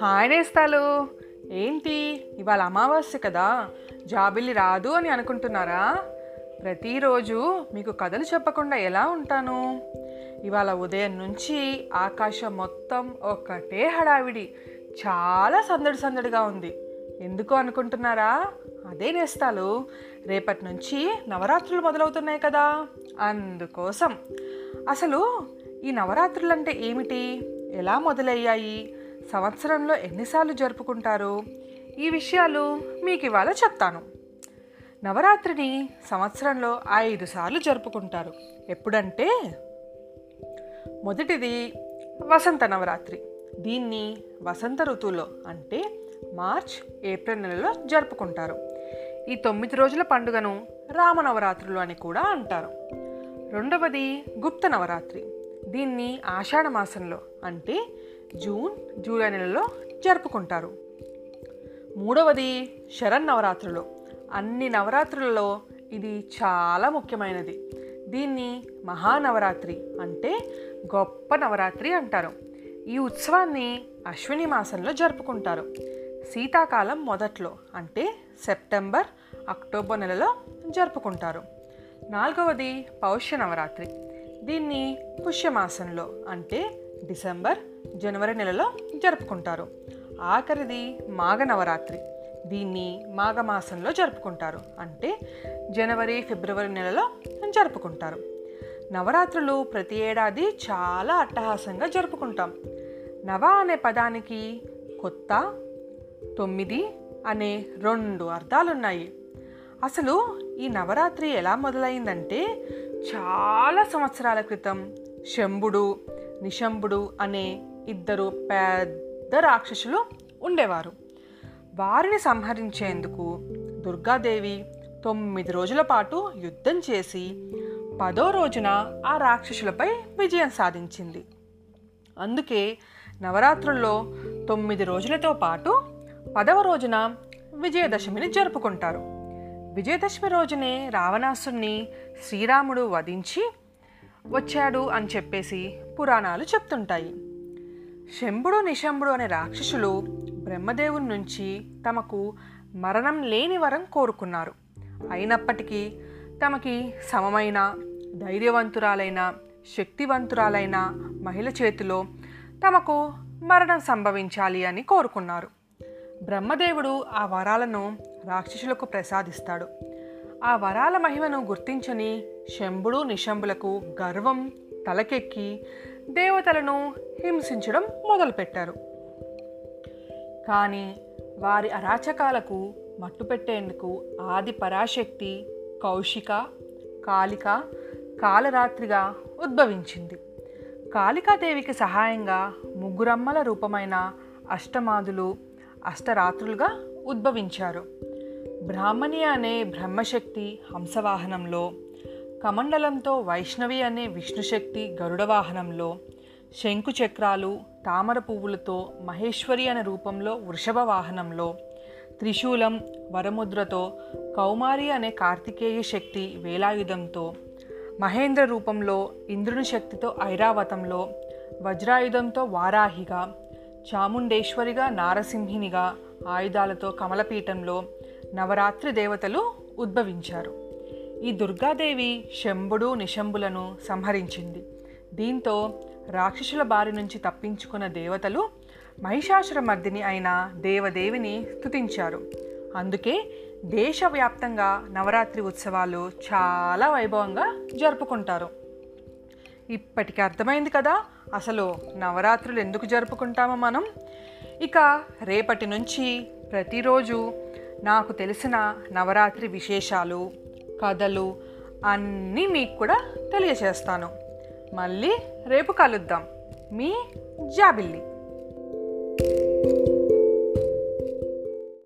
Hi నేస్తాలు. ఏంటి? ఇవాళ అమావాస్య కదా. జాబిల్లి రాదు అని అనుకుంటున్నారా? ప్రతిరోజు మీకు కథలు చెప్పకుండా ఎలా ఉంటాను? ఇవాళ ఉదయం నుంచి ఆకాశం మొత్తం ఒకటే హడావిడి. చాలా సందడి సందడిగా ఉంది. ఎందుకు అనుకుంటున్నారా? అదే నేస్తాలు. రేపటి నుంచి నవరాత్రులు మొదలవుతున్నాయి కదా. అందుకోసం. అసలు ఈ నవరాత్రులు అంటే ఏమిటి? ఎలా మొదలయ్యాయి? సంవత్సరంలో ఎన్నిసార్లు జరుపుకుంటారు? ఈ విషయాలు మీకు ఇవాళ చెప్తాను. నవరాత్రిని సంవత్సరంలో ఐదు సార్లు జరుపుకుంటారు. ఎప్పుడంటే మొదటిది వసంత నవరాత్రి. దీన్ని వసంత ఋతువులో అంటే మార్చ్ ఏప్రిల్ నెలలో జరుపుకుంటారు. ఈ తొమ్మిది రోజుల పండుగను రామనవరాత్రులు అని కూడా అంటారు. రెండవది గుప్త నవరాత్రి. దీన్ని ఆషాఢ మాసంలో అంటే జూన్ జూలై నెలలో జరుపుకుంటారు. మూడవది శరన్నవరాత్రులు అన్ని నవరాత్రులలో ఇది చాలా ముఖ్యమైనది. దీన్ని మహానవరాత్రి అంటే గొప్ప నవరాత్రి అంటారు. ఈ ఉత్సవాన్ని అశ్విని మాసంలో జరుపుకుంటారు. శీతాకాలం మొదట్లో అంటే సెప్టెంబర్ అక్టోబర్ నెలలో జరుపుకుంటారు. నాలుగవది పౌష్య నవరాత్రి. దీన్ని పుష్యమాసంలో అంటే డిసెంబర్ జనవరి నెలలో జరుపుకుంటారు. ఆఖరిది మాఘ నవరాత్రి. దీన్ని మాఘమాసంలో జరుపుకుంటారు అంటే జనవరి ఫిబ్రవరి నెలలో జరుపుకుంటారు. నవరాత్రులు ప్రతి ఏడాది చాలా అట్టహాసంగా జరుపుకుంటాం. నవ అనే పదానికి కొత్త తొమ్మిది అనే రెండు అర్థాలున్నాయి. అసలు ఈ నవరాత్రి ఎలా మొదలైందంటే చాలా సంవత్సరాల క్రితం శంభుడు నిశంభుడు అనే ఇద్దరు పెద్ద రాక్షసులు ఉండేవారు. వారిని సంహరించేందుకు దుర్గాదేవి తొమ్మిది రోజుల పాటు యుద్ధం చేసి పదో రోజున ఆ రాక్షసులపై విజయం సాధించింది. అందుకే నవరాత్రుల్లో తొమ్మిది రోజులతో పాటు పదవ రోజున విజయదశమిని జరుపుకుంటారు. విజయదశమి రోజునే రావణాసుని శ్రీరాముడు వధించి వచ్చాడు అని చెప్పేసి పురాణాలు చెప్తుంటాయి. శంభుడు నిశంభుడు అనే రాక్షసులు బ్రహ్మదేవుని నుంచి తమకు మరణం లేని వరం కోరుకున్నారు. అయినప్పటికీ తమకి సమమైన ధైర్యవంతురాలైన శక్తివంతురాలైన మహిళ చేతిలో తమకు మరణం సంభవించాలి అని కోరుకున్నారు. బ్రహ్మదేవుడు ఆ వరాలను రాక్షసులకు ప్రసాదిస్తాడు. ఆ వరాల మహిమను గుర్తించని శంభుడు నిశంభులకు గర్వం తలకెక్కి దేవతలను హింసించడం మొదలుపెట్టారు. కానీ వారి అరాచకాలకు మట్టుపెట్టేందుకు ఆది పరాశక్తి కౌశిక కాళిక కాలరాత్రిగా ఉద్భవించింది. కాళికాదేవికి సహాయంగా ముగ్గురమ్మల రూపమైన అష్టమాదులు అష్టరాత్రులుగా ఉద్భవించారు. బ్రాహ్మణి అనే బ్రహ్మశక్తి హంసవాహనంలో కమండలంతో వైష్ణవి అనే విష్ణుశక్తి గరుడవాహనంలో శంకు చక్రాలు తామర పువ్వులతో మహేశ్వరి అనే రూపంలో వృషభ వాహనంలో త్రిశూలం వరముద్రతో కౌమారి అనే కార్తికేయ శక్తి వేలాయుధంతో మహేంద్ర రూపంలో ఇంద్రుని శక్తితో ఐరావతంలో వజ్రాయుధంతో వారాహిగా చాముండేశ్వరిగా నారసింహినిగా ఆయుధాలతో కమలపీఠంలో నవరాత్రి దేవతలు ఉద్భవించారు. ఈ దుర్గాదేవి శంభుడు నిశంభులను సంహరించింది. దీంతో రాక్షసుల బారి నుంచి తప్పించుకున్న దేవతలు మహిషాసురమర్దిని అయిన దేవదేవిని స్తుతించారు. అందుకే దేశవ్యాప్తంగా నవరాత్రి ఉత్సవాలు చాలా వైభవంగా జరుపుకుంటారు. ఇప్పటికి అర్థమైంది కదా. అసలు నవరాత్రులు ఎందుకు జరుపుకుంటామో మనం? ఇక రేపటి నుంచి ప్రతిరోజు నాకు తెలిసిన నవరాత్రి విశేషాలు కథలు అన్నీ మీకు కూడా తెలియచేస్తాను. మళ్ళీ రేపు కలుద్దాం. మీ జాబిల్లి.